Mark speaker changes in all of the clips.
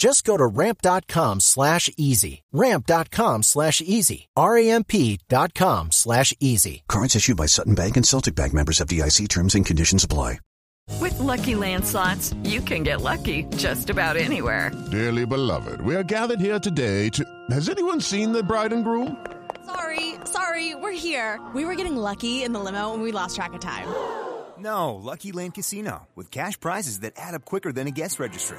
Speaker 1: Just go to ramp.com slash easy. Ramp.com slash easy. R-A-M-P dot com slash easy.
Speaker 2: Cards issued by Sutton Bank and Celtic Bank members FDIC terms and conditions apply.
Speaker 3: With Lucky Land slots, you can get lucky just about anywhere.
Speaker 4: Dearly beloved, we are gathered here today to. Has anyone seen the bride and groom?
Speaker 5: Sorry, sorry, we're here. We were getting lucky in the limo and we lost track of time.
Speaker 6: No, Lucky Land Casino, with cash prizes that add up quicker than a guest registry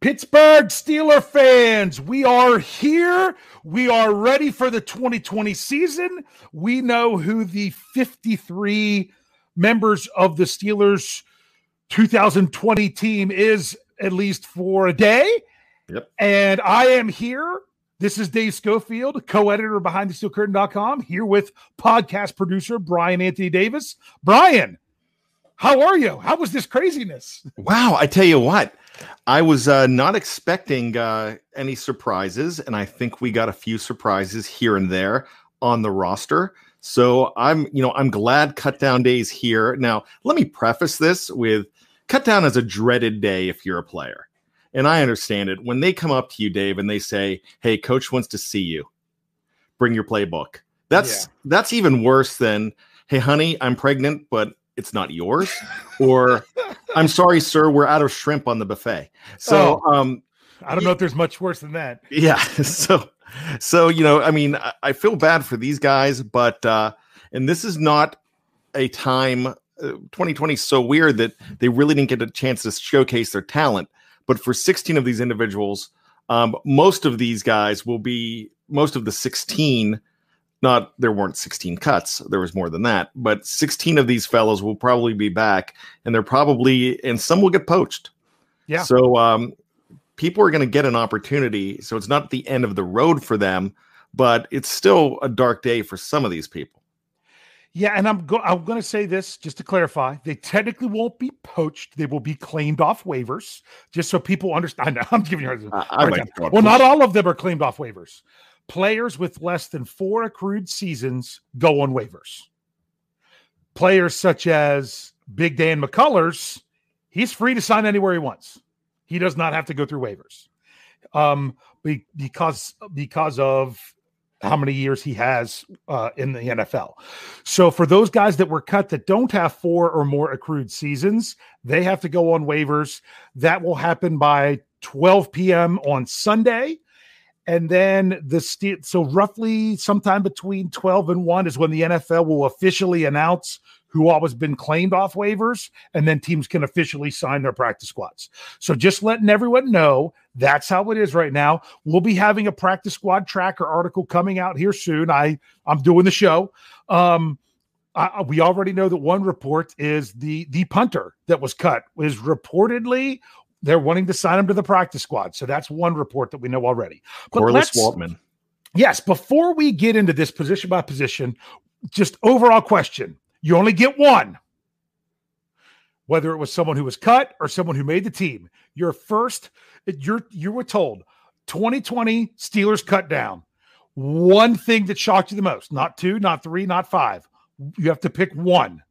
Speaker 7: Pittsburgh Steeler fans, we are here. We are ready for the 2020 season. We know who the 53 members of the Steelers 2020 team is, at least for a day.
Speaker 8: Yep.
Speaker 7: And I am here. This is Dave Schofield, co-editor behind the steelcurtain.com, here with podcast producer Brian Anthony Davis. Brian, how are you? How was this craziness?
Speaker 8: Wow, I tell you what, I was uh, not expecting uh, any surprises, and I think we got a few surprises here and there on the roster. So I'm, you know, I'm glad cut down days here. Now, let me preface this with cut down is a dreaded day if you're a player and I understand it. When they come up to you, Dave, and they say, "Hey, coach wants to see you. Bring your playbook." That's yeah. that's even worse than, "Hey, honey, I'm pregnant, but it's not yours," or "I'm sorry, sir, we're out of shrimp on the buffet." So, oh, um,
Speaker 7: I don't know if there's much worse than that.
Speaker 8: Yeah. So, so you know, I mean, I, I feel bad for these guys, but uh, and this is not a time. Uh, 2020 is so weird that they really didn't get a chance to showcase their talent but for 16 of these individuals, um, most of these guys will be most of the 16. Not there weren't 16 cuts, there was more than that, but 16 of these fellows will probably be back, and they're probably and some will get poached.
Speaker 7: Yeah.
Speaker 8: So um, people are going to get an opportunity. So it's not the end of the road for them, but it's still a dark day for some of these people.
Speaker 7: Yeah, and I'm go- I'm going to say this just to clarify: they technically won't be poached; they will be claimed off waivers. Just so people understand. I'm giving you time. Well, not all of them are claimed off waivers. Players with less than four accrued seasons go on waivers. Players such as Big Dan McCullers, he's free to sign anywhere he wants. He does not have to go through waivers, um, because because of how many years he has uh, in the NFL. So for those guys that were cut that don't have four or more accrued seasons, they have to go on waivers. That will happen by 12 p.m. on Sunday. And then the st- so roughly sometime between 12 and 1 is when the NFL will officially announce who all has been claimed off waivers, and then teams can officially sign their practice squads. So just letting everyone know that's how it is right now. We'll be having a practice squad tracker article coming out here soon. I I'm doing the show. Um, I, we already know that one report is the the punter that was cut is reportedly they're wanting to sign him to the practice squad. So that's one report that we know already.
Speaker 8: But Corliss Waitman.
Speaker 7: Yes, before we get into this position by position, just overall question. You only get one. Whether it was someone who was cut or someone who made the team. Your first, you're you were told 2020 Steelers cut down. One thing that shocked you the most, not two, not three, not five. You have to pick one.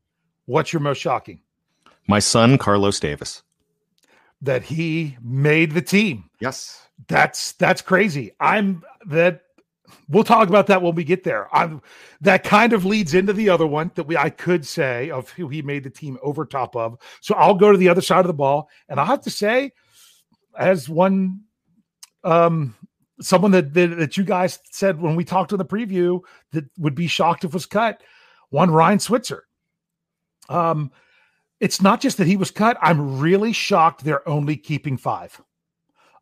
Speaker 7: What's your most shocking?
Speaker 8: My son, Carlos Davis.
Speaker 7: That he made the team.
Speaker 8: Yes.
Speaker 7: That's that's crazy. I'm that we'll talk about that when we get there. I'm, that kind of leads into the other one that we I could say of who he made the team over top of. So I'll go to the other side of the ball, and I have to say, as one, um, someone that, that that you guys said when we talked in the preview that would be shocked if was cut, one Ryan Switzer. Um, it's not just that he was cut. I'm really shocked they're only keeping five.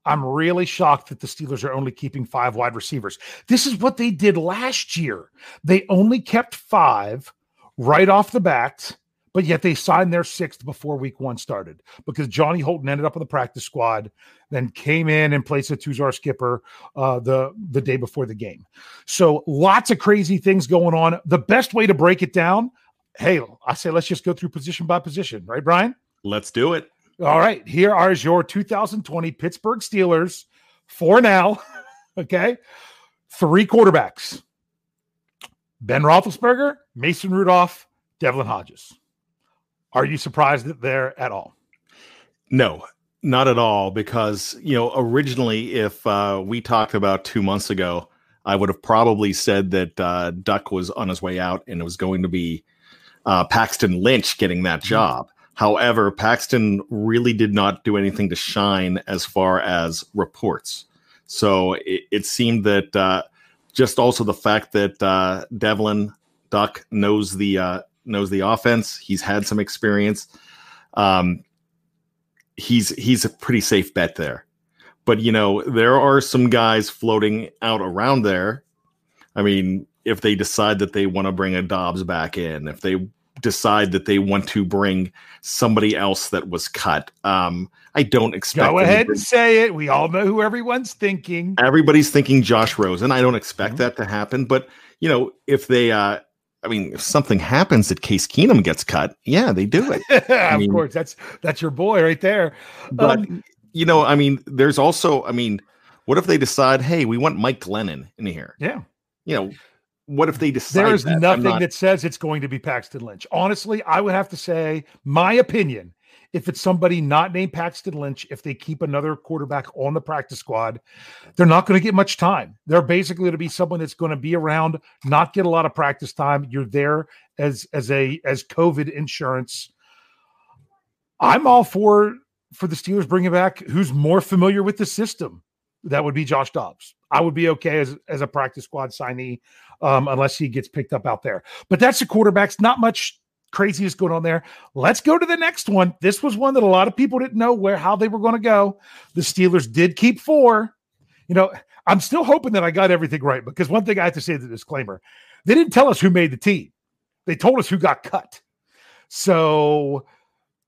Speaker 7: I'm really shocked that the Steelers are only keeping five wide receivers. This is what they did last year. They only kept five right off the bat, but yet they signed their sixth before week one started because Johnny Holton ended up on the practice squad, then came in and placed a Tuzar skipper uh, the, the day before the game. So lots of crazy things going on. The best way to break it down, hey, I say let's just go through position by position, right, Brian?
Speaker 8: Let's do it.
Speaker 7: All right, here are your 2020 Pittsburgh Steelers for now. okay, three quarterbacks: Ben Roethlisberger, Mason Rudolph, Devlin Hodges. Are you surprised that they're at all?
Speaker 8: No, not at all. Because you know, originally, if uh, we talked about two months ago, I would have probably said that uh, Duck was on his way out, and it was going to be uh, Paxton Lynch getting that mm-hmm. job. However, Paxton really did not do anything to shine as far as reports. So it, it seemed that uh, just also the fact that uh, Devlin Duck knows the uh, knows the offense. He's had some experience. Um, he's he's a pretty safe bet there. But you know there are some guys floating out around there. I mean, if they decide that they want to bring a Dobbs back in, if they decide that they want to bring somebody else that was cut. Um, I don't expect.
Speaker 7: Go ahead and say it. We all know who everyone's thinking.
Speaker 8: Everybody's thinking Josh Rosen. I don't expect mm-hmm. that to happen, but you know, if they, uh, I mean, if something happens that Case Keenum gets cut, yeah, they do it.
Speaker 7: of mean, course, that's that's your boy right there.
Speaker 8: But um, you know, I mean, there's also, I mean, what if they decide, hey, we want Mike Glennon in here?
Speaker 7: Yeah,
Speaker 8: you know, what if they decide
Speaker 7: there is
Speaker 8: that?
Speaker 7: nothing not... that says it's going to be Paxton Lynch? Honestly, I would have to say, my opinion, if it's somebody not named Paxton Lynch, if they keep another quarterback on the practice squad, they're not going to get much time. They're basically going to be someone that's going to be around, not get a lot of practice time. You're there as as a as COVID insurance. I'm all for for the Steelers bringing back who's more familiar with the system. That would be Josh Dobbs. I would be okay as as a practice squad signee um, unless he gets picked up out there. But that's the quarterbacks. Not much craziness going on there. Let's go to the next one. This was one that a lot of people didn't know where how they were going to go. The Steelers did keep four. You know, I'm still hoping that I got everything right because one thing I have to say the disclaimer: they didn't tell us who made the team. They told us who got cut. So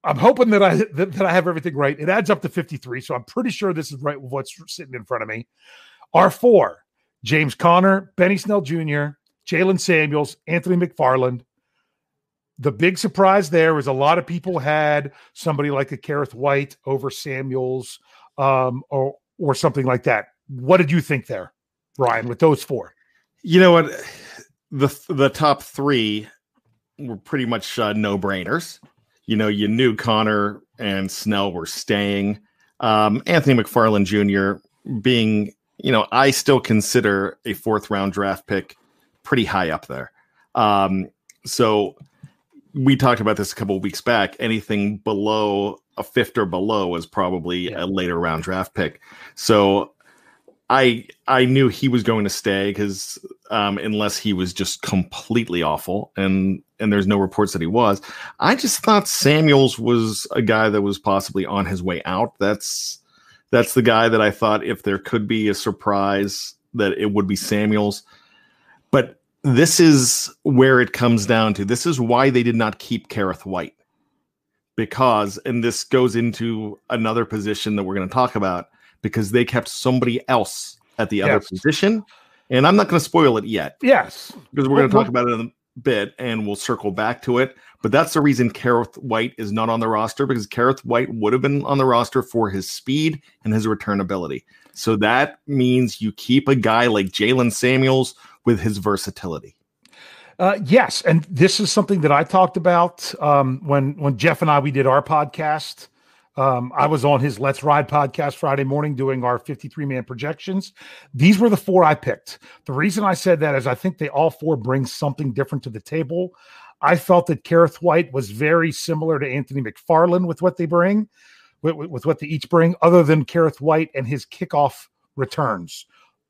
Speaker 7: I'm hoping that I that, that I have everything right. It adds up to 53, so I'm pretty sure this is right with what's sitting in front of me. R4 James Conner, Benny Snell Jr., Jaylen Samuels, Anthony McFarland. The big surprise there was a lot of people had somebody like a Kerrith Whyte over Samuels um, or or something like that. What did you think there, Ryan, with those four?
Speaker 8: You know what? The the top three were pretty much uh, no brainers. You know, you knew Conner and Snell were staying. Um, Anthony McFarland Jr. being you know, I still consider a fourth round draft pick pretty high up there. Um, so we talked about this a couple weeks back. Anything below a fifth or below is probably yeah. a later round draft pick. So I I knew he was going to stay because um, unless he was just completely awful, and and there's no reports that he was. I just thought Samuels was a guy that was possibly on his way out. That's that's the guy that I thought if there could be a surprise that it would be Samuels. But this is where it comes down to. This is why they did not keep Kerrith Whyte. Because, and this goes into another position that we're going to talk about, because they kept somebody else at the yes. other position. And I'm not going to spoil it yet.
Speaker 7: Yes.
Speaker 8: Because we're going to talk about it in a bit and we'll circle back to it. But that's the reason Kerrith Whyte is not on the roster because Kerrith Whyte would have been on the roster for his speed and his return ability. So that means you keep a guy like Jaylen Samuels with his versatility.
Speaker 7: Uh, yes, and this is something that I talked about um, when when Jeff and I we did our podcast. Um, I was on his Let's Ride podcast Friday morning doing our 53 man projections. These were the four I picked. The reason I said that is I think they all four bring something different to the table. I felt that Kerrith Whyte was very similar to Anthony McFarland with what they bring, with, with what they each bring, other than Kerrith Whyte and his kickoff returns.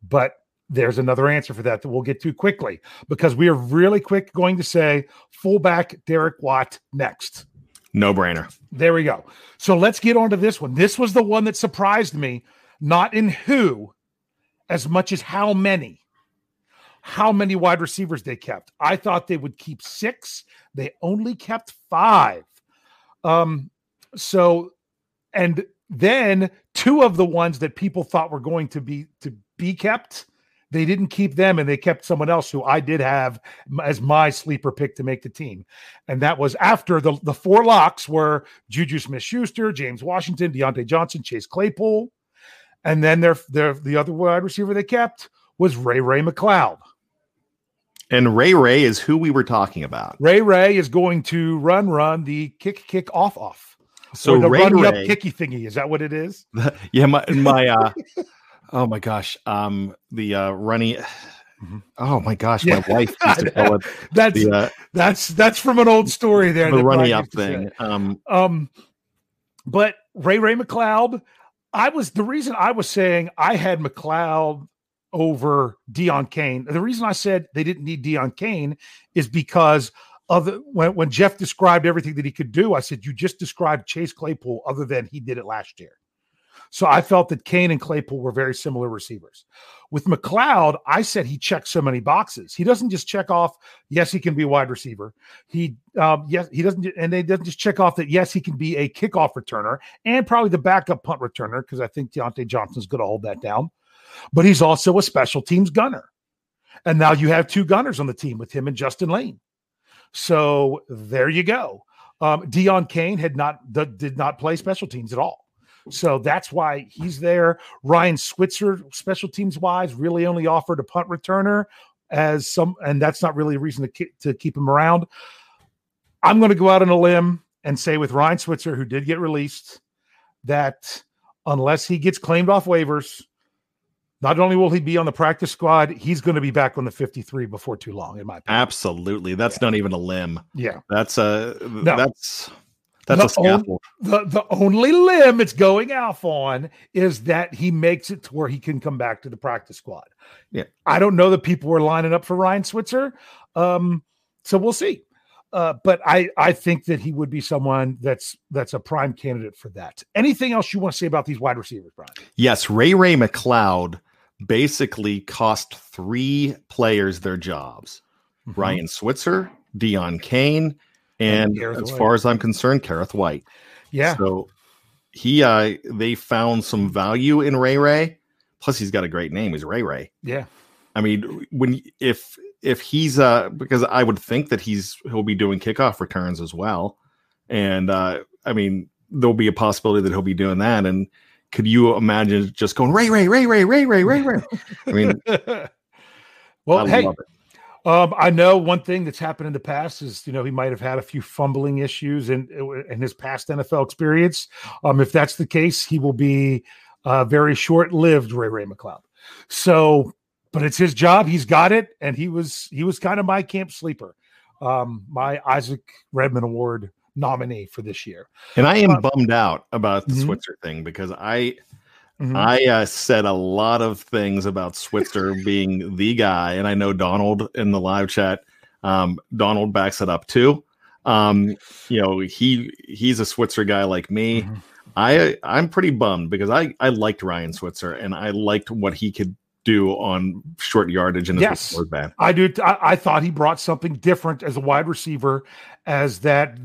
Speaker 7: But there's another answer for that that we'll get to quickly because we are really quick going to say fullback Derek Watt next.
Speaker 8: No brainer.
Speaker 7: There we go. So let's get on to this one. This was the one that surprised me, not in who as much as how many how many wide receivers they kept. I thought they would keep six. They only kept five. Um, so, and then two of the ones that people thought were going to be to be kept, they didn't keep them, and they kept someone else who I did have as my sleeper pick to make the team, and that was after the the four locks were Juju Smith Schuster, James Washington, Diontae Johnson, Chase Claypool, and then their their the other wide receiver they kept was Ray Ray McCloud.
Speaker 8: And Ray Ray is who we were talking about.
Speaker 7: Ray Ray is going to run, run the kick, kick, off, off.
Speaker 8: So or the Ray run
Speaker 7: Ray,
Speaker 8: up
Speaker 7: kicky thingy. Is that what it is?
Speaker 8: yeah, my my uh oh my gosh. Um the uh running mm-hmm. Oh my gosh, yeah. my wife used to call it
Speaker 7: that's the, uh, that's that's from an old story there.
Speaker 8: The running up thing. Um
Speaker 7: um but Ray Ray McCloud, I was the reason I was saying I had McCloud over Deon Cain. The reason I said they didn't need Deon Cain is because of when, when Jeff described everything that he could do, I said, You just described Chase Claypool other than he did it last year. So I felt that Cain and Claypool were very similar receivers. With McCloud, I said he checked so many boxes. He doesn't just check off, yes, he can be a wide receiver. He, um, yes, he doesn't, and they doesn't just check off that, yes, he can be a kickoff returner and probably the backup punt returner because I think Diontae Johnson's going to hold that down but he's also a special teams gunner. And now you have two gunners on the team with him and Justin Layne. So there you go. Um, Deon Cain had not did not play special teams at all. So that's why he's there. Ryan Switzer, special teams wise, really only offered a punt returner as some, and that's not really a reason to keep, to keep him around. I'm going to go out on a limb and say with Ryan Switzer, who did get released, that unless he gets claimed off waivers, not only will he be on the practice squad, he's going to be back on the 53 before too long, in my opinion.
Speaker 8: Absolutely. That's yeah. not even a limb.
Speaker 7: Yeah.
Speaker 8: That's a no. that's that's
Speaker 7: the
Speaker 8: a scaffold.
Speaker 7: On, the, the only limb it's going off on is that he makes it to where he can come back to the practice squad.
Speaker 8: Yeah.
Speaker 7: I don't know that people were lining up for Ryan Switzer. Um, so we'll see. Uh, but I, I think that he would be someone that's that's a prime candidate for that. Anything else you want to say about these wide receivers, Brian?
Speaker 8: Yes, Ray Ray McCloud basically cost three players their jobs mm-hmm. Ryan Switzer, Deon Cain, and, and as White. far as I'm concerned, Kerrith Whyte.
Speaker 7: Yeah.
Speaker 8: So he uh they found some value in Ray Ray. Plus he's got a great name. He's Ray Ray.
Speaker 7: Yeah.
Speaker 8: I mean, when if if he's uh because I would think that he's he'll be doing kickoff returns as well. And uh I mean, there'll be a possibility that he'll be doing that. And could you imagine just going Ray, Ray, Ray, Ray, Ray, Ray, Ray, Ray? I mean,
Speaker 7: well, I hey, um, I know one thing that's happened in the past is you know he might have had a few fumbling issues in uh, in his past NFL experience. Um, if that's the case, he will be uh, very short lived, Ray Ray McCloud. So, but it's his job; he's got it, and he was he was kind of my camp sleeper, um, my Isaac Redman Award nominee for this year.
Speaker 8: And I am um, bummed out about the mm-hmm. Switzer thing because I Mm-hmm. I uh, said a lot of things about Switzer being the guy, and I know Donald in the live chat. Um, Donald backs it up too. Um, you know, he he's a Switzer guy like me. Mm-hmm. I I'm pretty bummed because I I liked Ryan Switzer and I liked what he could do on short yardage and
Speaker 7: yes, I do. I, I thought he brought something different as a wide receiver, as that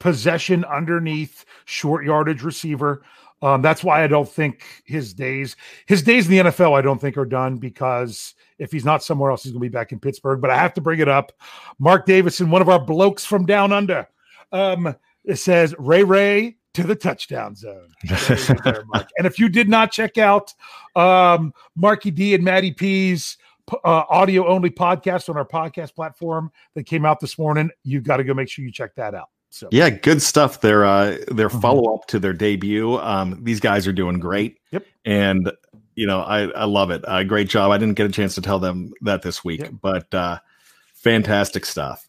Speaker 7: possession underneath short yardage receiver. Um, that's why I don't think his days his days in the NFL I don't think are done because if he's not somewhere else, he's going to be back in Pittsburgh. But I have to bring it up. Mark Davison, one of our blokes from down under, um, it says Ray Ray to the touchdown zone. and if you did not check out um, Marky D and Maddie P's uh, audio only podcast on our podcast platform that came out this morning, you got to go make sure you check that out. So
Speaker 8: yeah, good stuff. Their uh, their mm-hmm. follow up to their debut. Um, these guys are doing great.
Speaker 7: Yep.
Speaker 8: And you know, I I love it. Uh, great job. I didn't get a chance to tell them that this week, yep. but uh, fantastic stuff.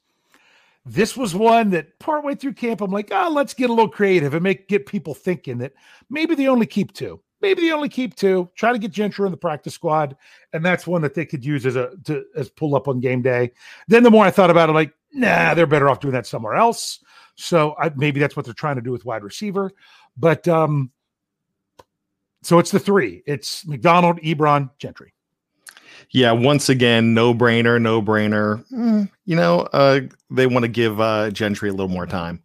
Speaker 7: This was one that partway through camp, I'm like, oh, let's get a little creative and make get people thinking that maybe they only keep two. Maybe they only keep two. Try to get Gentry in the practice squad, and that's one that they could use as a to, as pull up on game day. Then the more I thought about it, like, nah, they're better off doing that somewhere else. So I, maybe that's what they're trying to do with wide receiver. But um, so it's the three. It's McDonald, Ebron, Gentry
Speaker 8: yeah, once again, no brainer, no brainer. Mm, you know, uh, they want to give uh, Gentry a little more time.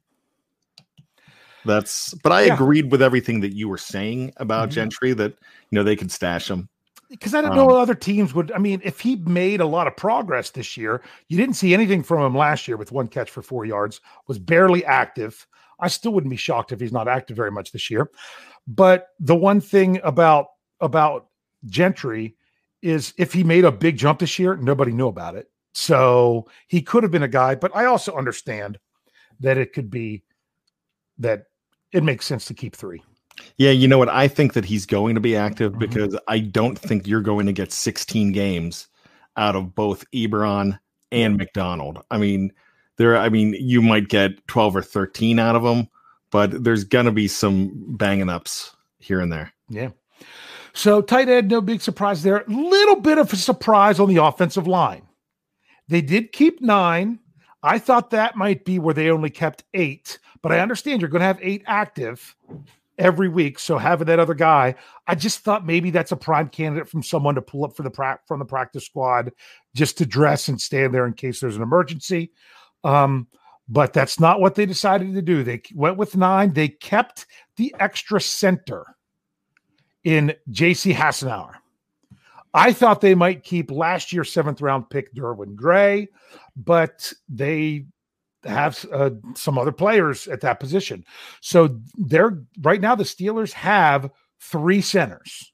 Speaker 8: That's, but I yeah. agreed with everything that you were saying about mm-hmm. Gentry that you know they could stash him
Speaker 7: because I don't um, know what other teams would. I mean, if he made a lot of progress this year, you didn't see anything from him last year with one catch for four yards, was barely active. I still wouldn't be shocked if he's not active very much this year. But the one thing about about Gentry is if he made a big jump this year, nobody knew about it. So he could have been a guy, but I also understand that it could be that it makes sense to keep three.
Speaker 8: Yeah, you know what? I think that he's going to be active mm-hmm. because I don't think you're going to get 16 games out of both Ebron and McDonald. I mean, there I mean, you might get 12 or 13 out of them, but there's going to be some banging ups here and there.
Speaker 7: Yeah. So tight end, no big surprise there. Little bit of a surprise on the offensive line. They did keep nine. I thought that might be where they only kept eight, but I understand you're going to have eight active every week. So having that other guy, I just thought maybe that's a prime candidate from someone to pull up for the pra- from the practice squad just to dress and stand there in case there's an emergency. Um, but that's not what they decided to do. They went with nine. They kept the extra center in JC Hassenauer. I thought they might keep last year's seventh round pick Derwin Gray, but they have uh, some other players at that position. So they're right now the Steelers have three centers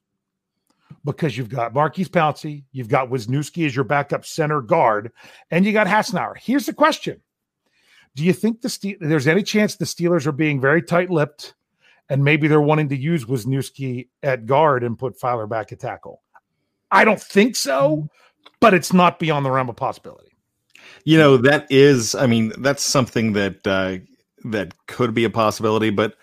Speaker 7: because you've got Maurkice Pouncey, you've got Wisniewski as your backup center guard, and you got Hassenauer. Here's the question: Do you think the Ste- there's any chance the Steelers are being very tight-lipped and maybe they're wanting to use Wisniewski at guard and put Feiler back at tackle. I don't think so, but it's not beyond the realm of possibility.
Speaker 8: You know, that is, I mean, that's something that uh, that could be a possibility, but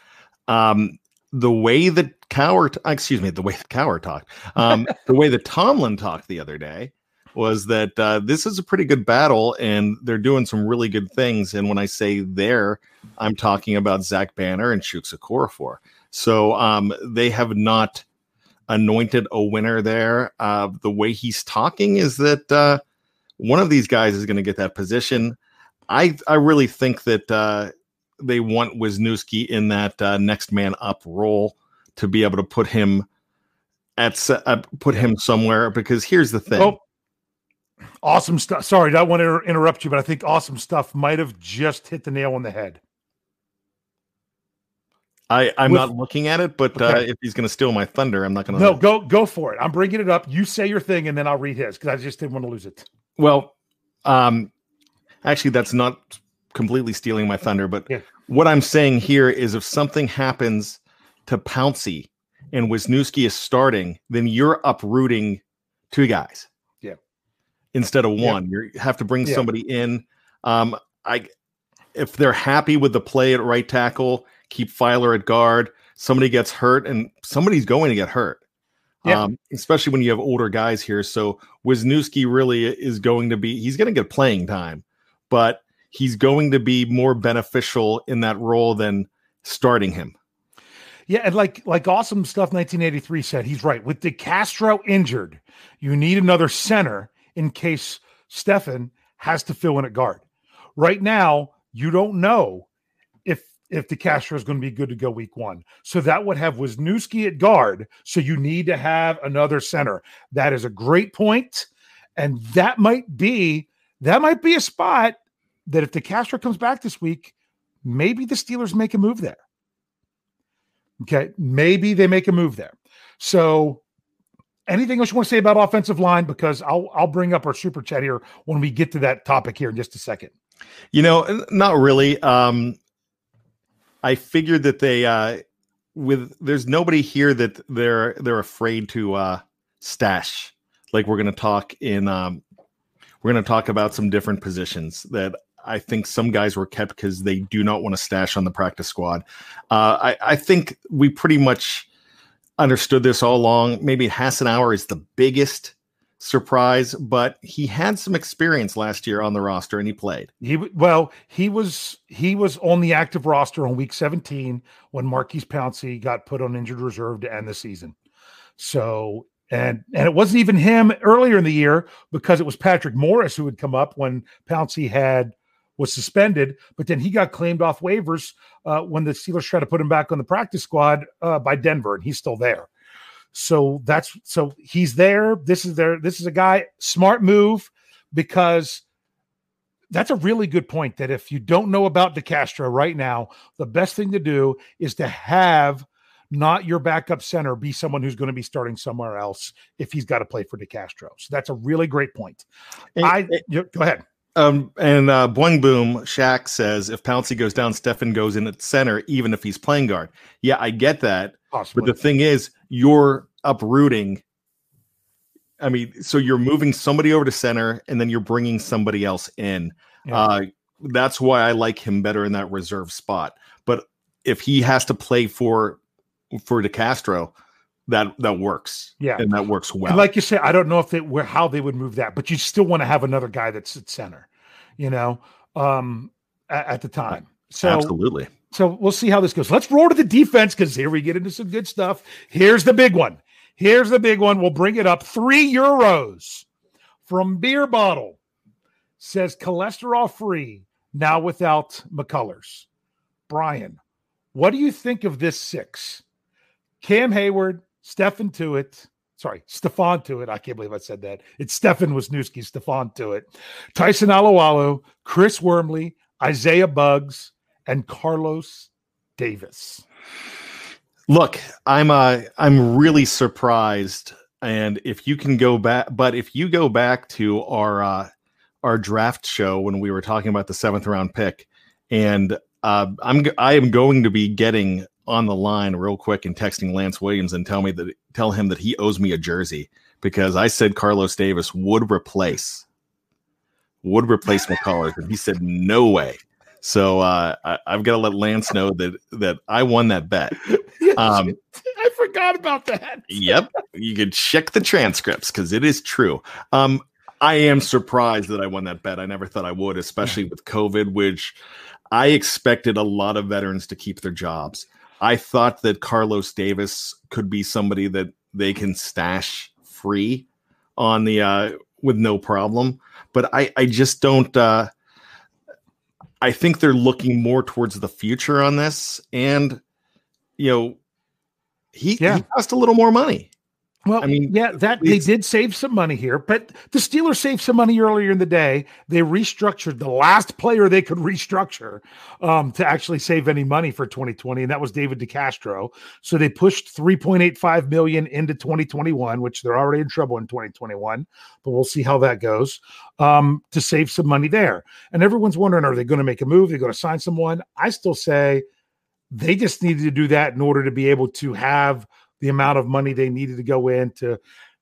Speaker 8: um, the way that Cowher, excuse me, the way that Cowher talked, um, the way that Tomlin talked the other day, was that uh, this is a pretty good battle, and they're doing some really good things. And when I say there, I'm talking about Zach Banner and Chuks Okorafor. So um, they have not anointed a winner there. Uh, the way he's talking is that uh, one of these guys is going to get that position. I I really think that uh, they want Wisniewski in that uh, next man up role to be able to put him at uh, put him somewhere. Because here's the thing. Oh,
Speaker 7: awesome stuff. Sorry, I don't want to interrupt you, but I think awesome stuff might have just hit the nail on the head.
Speaker 8: I, I'm With, not looking at it, but uh, okay. uh, if he's going to steal my thunder, I'm not going to.
Speaker 7: No, go go for it. I'm bringing it up. You say your thing, and then I'll read his because I just didn't want to lose it.
Speaker 8: Well, um, actually, that's not completely stealing my thunder, but yeah. what I'm saying here is if something happens to Pouncey and Wisniewski is starting, then you're uprooting two guys. Instead of one, yeah. you have to bring yeah. somebody in. Um, I if they're happy with the play at right tackle keep Feiler at guard. Somebody gets hurt, and somebody's going to get hurt. Yeah. Um, especially when you have older guys here. So Wisniewski really is going to be he's going to get playing time, but he's going to be more beneficial in that role than starting him.
Speaker 7: Yeah, and like like awesome stuff 1983 said, he's right. With DeCastro injured, you need another center in case Stefen has to fill in at guard. Right now, you don't know if if DeCastro is going to be good to go week one. So that would have Wisniewski at guard. So you need to have another center. That is a great point. And that might be that might be a spot that if DeCastro comes back this week, maybe the Steelers make a move there. Okay. Maybe they make a move there. So anything else you want to say about offensive line? Because I'll I'll bring up our super chat here when we get to that topic here in just a second.
Speaker 8: You know, not really. Um, I figured that they uh with there's nobody here that they're they're afraid to uh stash. Like we're gonna talk in um we're gonna talk about some different positions that I think some guys were kept because they do not want to stash on the practice squad. Uh, I, I think we pretty much understood this all along. Maybe Hassenauer is the biggest surprise, but he had some experience last year on the roster and he played.
Speaker 7: He well, he was he was on the active roster on week 17 when Maurkice Pouncey got put on injured reserve to end the season. So and and it wasn't even him earlier in the year because it was Patrick Morris who had come up when Pouncey had was suspended, but then he got claimed off waivers uh, when the Steelers tried to put him back on the practice squad uh, by Denver, and he's still there. So that's so he's there. This is there. This is a guy smart move because that's a really good point. That if you don't know about DeCastro right now, the best thing to do is to have not your backup center be someone who's going to be starting somewhere else if he's got to play for DeCastro. So that's a really great point. And, I and, go ahead.
Speaker 8: Um, and uh, Boing Boom Shaq says if Pouncey goes down, Stefen goes in at center, even if he's playing guard. Yeah, I get that. Possibly. But the thing is, you're uprooting. I mean, so you're moving somebody over to center, and then you're bringing somebody else in. Yeah. Uh, that's why I like him better in that reserve spot. But if he has to play for for DeCastro, that that works.
Speaker 7: Yeah,
Speaker 8: and that works well.
Speaker 7: And like you say, I don't know if they were how they would move that, but you still want to have another guy that's at center. You know, um, at, at the time. So
Speaker 8: absolutely.
Speaker 7: So we'll see how this goes. Let's roll to the defense because here we get into some good stuff. Here's the big one. Here's the big one. We'll bring it up. Three euros from Beer Bottle says cholesterol free now without McCullers. Brian, what do you think of this six? Cam Heyward, Stephon Tuitt. sorry, Stephon Tuitt. I can't believe I said that. It's Stefen Wisniewski, Stephon Tuitt. Tyson Alualu, Chris Wormley, Isaiah Buggs, and Carlos Davis.
Speaker 8: Look, I'm uh I'm really surprised and if you can go back but if you go back to our uh our draft show when we were talking about the 7th round pick and uh I'm I am going to be getting on the line real quick and texting Lance Williams and tell me that tell him that he owes me a jersey because I said Carlos Davis would replace would replace McCullers and he said no way. So uh, I, have got to let Lance know that that I won that bet.
Speaker 7: Um, I forgot about that.
Speaker 8: yep, you can check the transcripts because it is true. Um, I am surprised that I won that bet. I never thought I would, especially with COVID, which I expected a lot of veterans to keep their jobs. I thought that Carlos Davis could be somebody that they can stash free on the uh with no problem. But I, I just don't uh I think they're looking more towards the future on this. And you know, he,
Speaker 7: Yeah.
Speaker 8: he cost a little more money.
Speaker 7: Well,
Speaker 8: I mean,
Speaker 7: yeah, that they did save some money here, but the Steelers saved some money earlier in the day. They restructured the last player they could restructure um, to actually save any money for 2020, and that was David DeCastro. So they pushed 3.85 million into 2021, which they're already in trouble in 2021, but we'll see how that goes um, to save some money there. And everyone's wondering, are they going to make a move? They're going to sign someone. I still say they just needed to do that in order to be able to have the amount of money they needed to go in to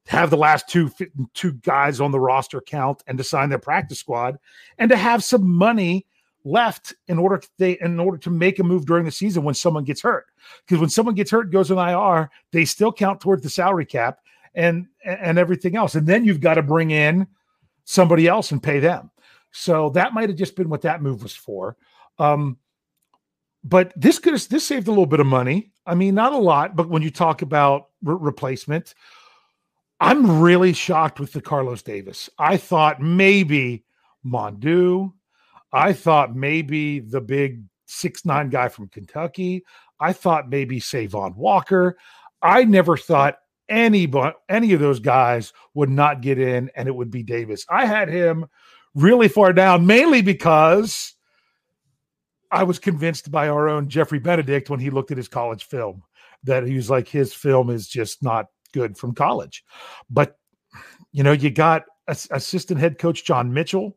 Speaker 7: have the last two two guys on the roster count and to sign their practice squad and to have some money left in order to they in order to make a move during the season when someone gets hurt. Because when someone gets hurt goes on IR they still count towards the salary cap and and everything else. And then you've got to bring in somebody else and pay them. So that might have just been what that move was for. Um but this could have this saved a little bit of money. I mean, not a lot, but when you talk about re- replacement, I'm really shocked with the Carlos Davis. I thought maybe Mondeaux. I thought maybe the big six nine guy from Kentucky. I thought maybe Savon Walker. I never thought any any of those guys would not get in, and it would be Davis. I had him really far down, mainly because I was convinced by our own Jeffrey Benedict when he looked at his college film that he was like his film is just not good from college. But you know, you got ass- assistant head coach John Mitchell,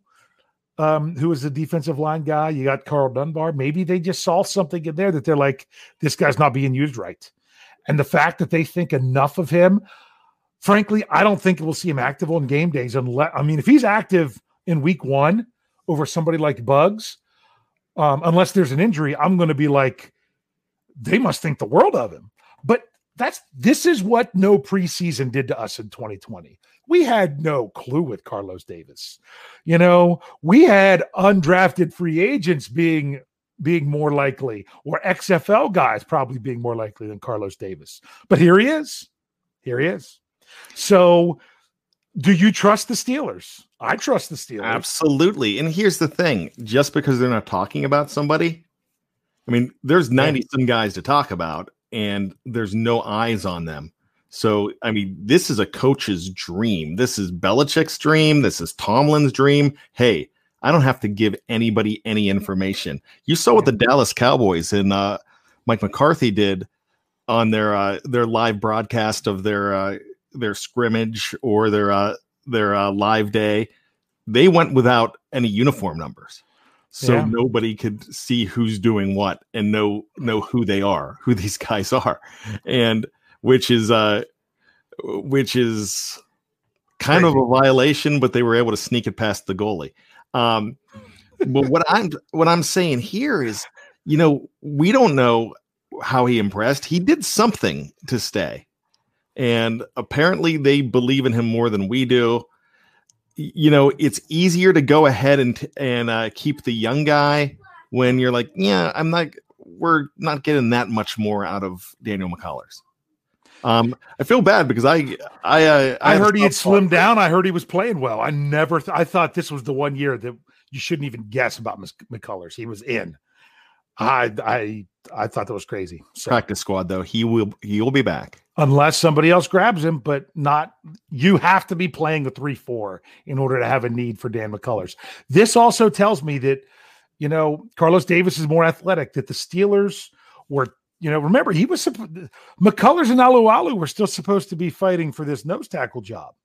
Speaker 7: um, who is a defensive line guy. You got Karl Dunbar. Maybe they just saw something in there that they're like, this guy's not being used right. And the fact that they think enough of him, frankly, I don't think we'll see him active on game days unless I mean, if he's active in week one over somebody like Buggs, um, unless there's an injury, I'm going to be like, they must think the world of him. But that's this is what no preseason did to us in 2020. We had no clue with Carlos Davis. You know, we had undrafted free agents being being more likely, or XFL guys probably being more likely than Carlos Davis. But here he is. Here he is. So, do you trust the Steelers? I trust the Steelers.
Speaker 8: Absolutely. And here's the thing just because they're not talking about somebody, I mean, there's 90 some guys to talk about, and there's no eyes on them. So, I mean, this is a coach's dream. This is Belichick's dream. This is Tomlin's dream. Hey, I don't have to give anybody any information. You saw what the Dallas Cowboys and uh, Mike McCarthy did on their uh, their live broadcast of their uh, their scrimmage or their uh, their uh, live day. They went without any uniform numbers, so
Speaker 7: Yeah.
Speaker 8: nobody could see who's doing what and know know who they are, who these guys are, and which is uh, which is kind of a violation, but they were able to sneak it past the goalie. Um, but what I'm what I'm saying here is, you know, we don't know how he impressed. He did something to stay, and apparently they believe in him more than we do. You know, it's easier to go ahead and and uh, keep the young guy when you're like, yeah, I'm not. We're not getting that much more out of Daniel McCullers. Um, I feel bad because I I uh,
Speaker 7: I,
Speaker 8: have
Speaker 7: heard he had slimmed down. I heard he was playing well. I never, th- I thought this was the one year that you shouldn't even guess about Mc- McCullers. He was in. I, I, I thought that was crazy. So
Speaker 8: practice squad though. He will he will be back.
Speaker 7: Unless somebody else grabs him, but not, you have to be playing the three four in order to have a need for Dan McCullers. This also tells me that, you know, Carlos Davis is more athletic. That the Steelers were, you know, remember he was McCullers and Alualu were still supposed to be fighting for this nose tackle job,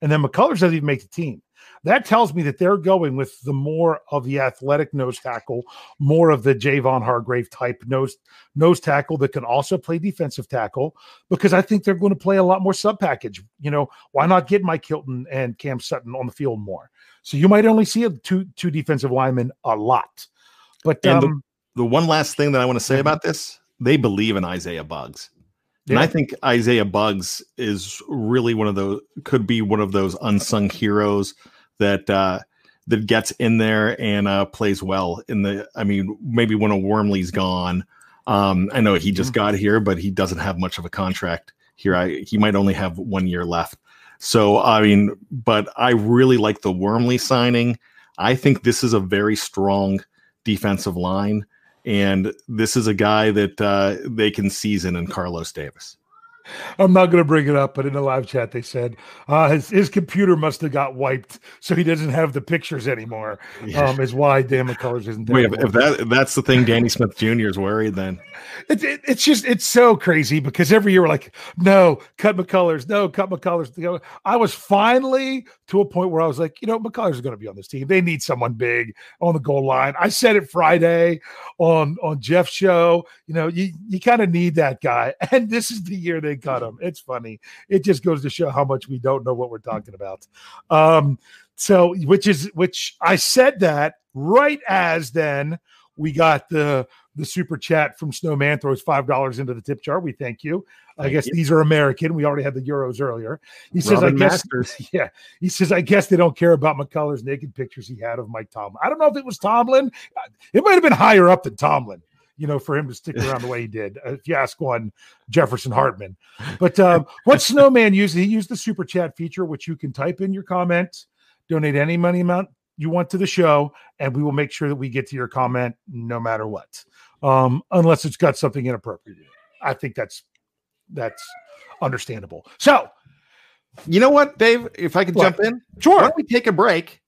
Speaker 7: and then McCullers doesn't even make the team. That tells me that they're going with the more of the athletic nose tackle, more of the Javon Hargrave type nose nose tackle that can also play defensive tackle, because I think they're going to play a lot more sub package. You know, why not get Mike Hilton and Cam Sutton on the field more? So you might only see a two two defensive linemen a lot. But
Speaker 8: And
Speaker 7: um,
Speaker 8: the, the one last thing that I want to say about this, they believe in Isaiah Buggs. And I think Isaiah Buggs is really one of those could be one of those unsung heroes that uh, that gets in there and uh, plays well in the. I mean, maybe when a Wormley's gone. Um, I know he just mm-hmm. got here, but he doesn't have much of a contract here. I he might only have one year left. So I mean, but I really like the Wormley signing. I think this is a very strong defensive line, and this is a guy that uh, they can season in Carlos Davis.
Speaker 7: I'm not going to bring it up, but in the live chat they said uh, his his computer must have got wiped, so he doesn't have the pictures anymore. Yeah. Um, is why Dan McCullers isn't there.
Speaker 8: Wait, if, if that if that's the thing, Danny Smith Jr. is worried. Then
Speaker 7: it, it, it's just it's so crazy because every year we're like, no, cut McCullers, no, cut McCullers. I was finally to a point where I was like, you know, McCullers is going to be on this team. They need someone big on the goal line. I said it Friday on on Jeff's show. You know, you you kind of need that guy, and this is the year they cut him. It's funny. It just goes to show how much we don't know what we're talking about. Um, so which is which I said that right as then we got the the super chat from Snowman throws five dollars into the tip jar. We thank you. I guess you. these are American. We already had the euros earlier. He says, Robin I guess, Masters. yeah. He says, I guess they don't care about McCullers' naked pictures he had of Mike Tomlin. I don't know if it was Tomlin. It might have been higher up than Tomlin you know, for him to stick around the way he did. Uh, if you ask one Jefferson Hartman, but um, what Snowman used, he used the super chat feature, which you can type in your comment, donate any money amount you want to the show, and we will make sure that we get to your comment no matter what, um, unless it's got something inappropriate. I think that's that's understandable. So,
Speaker 8: you know what, Dave? If I could what? jump in,
Speaker 7: sure.
Speaker 8: Why don't we take a break?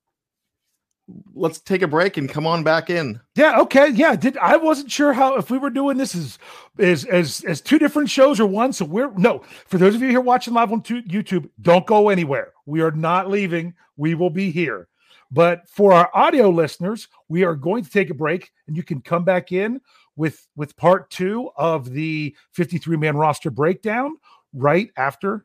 Speaker 8: Let's take a break and come on back in.
Speaker 7: Yeah, okay. Yeah, did I wasn't sure how if we were doing this as as as as two different shows or one. So we're no, for those of you here watching live on YouTube, don't go anywhere. We are not leaving. We will be here. But for our audio listeners, we are going to take a break and you can come back in with with part 2 of the 53 man roster breakdown right after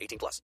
Speaker 9: 18 plus.